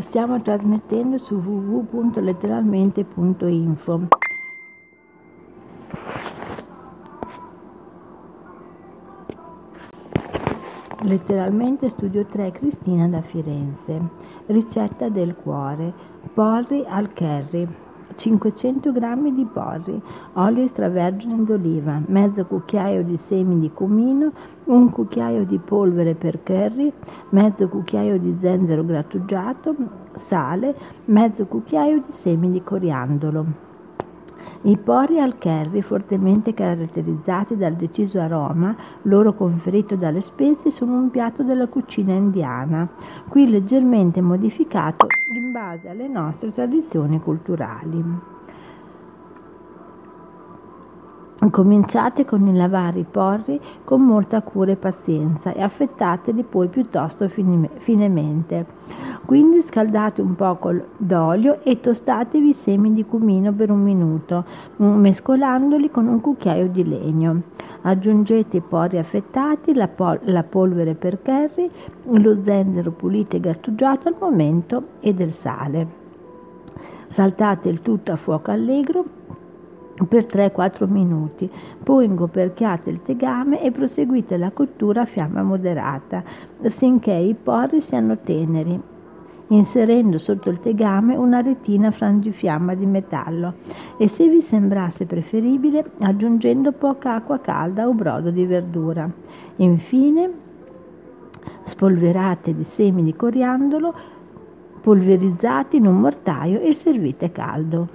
Stiamo trasmettendo su www.letteralmente.info. Letteralmente Studio 3 Cristina da Firenze. Ricetta del cuore. Porri al curry. 500 g di porri, olio extravergine d'oliva, mezzo cucchiaio di semi di cumino, un cucchiaio di polvere per curry, mezzo cucchiaio di zenzero grattugiato, sale, mezzo cucchiaio di semi di coriandolo. I porri al curry, fortemente caratterizzati dal deciso aroma loro conferito dalle spezie, sono un piatto della cucina indiana, qui leggermente modificato in base alle nostre tradizioni culturali. Cominciate con il lavare i porri con molta cura e pazienza e affettateli poi piuttosto finemente. Quindi scaldate un po' d'olio e tostatevi i semi di cumino per un minuto, mescolandoli con un cucchiaio di legno. Aggiungete i porri affettati, la, pol- la polvere per curry, lo zenzero pulito e grattugiato al momento e del sale. Saltate il tutto a fuoco allegro per 3-4 minuti, poi ingoperchiate il tegame e proseguite la cottura a fiamma moderata, sinché i porri siano teneri, inserendo sotto il tegame una retina frangifiamma di metallo e se vi sembrasse preferibile aggiungendo poca acqua calda o brodo di verdura. Infine spolverate di semi di coriandolo polverizzati in un mortaio e servite caldo.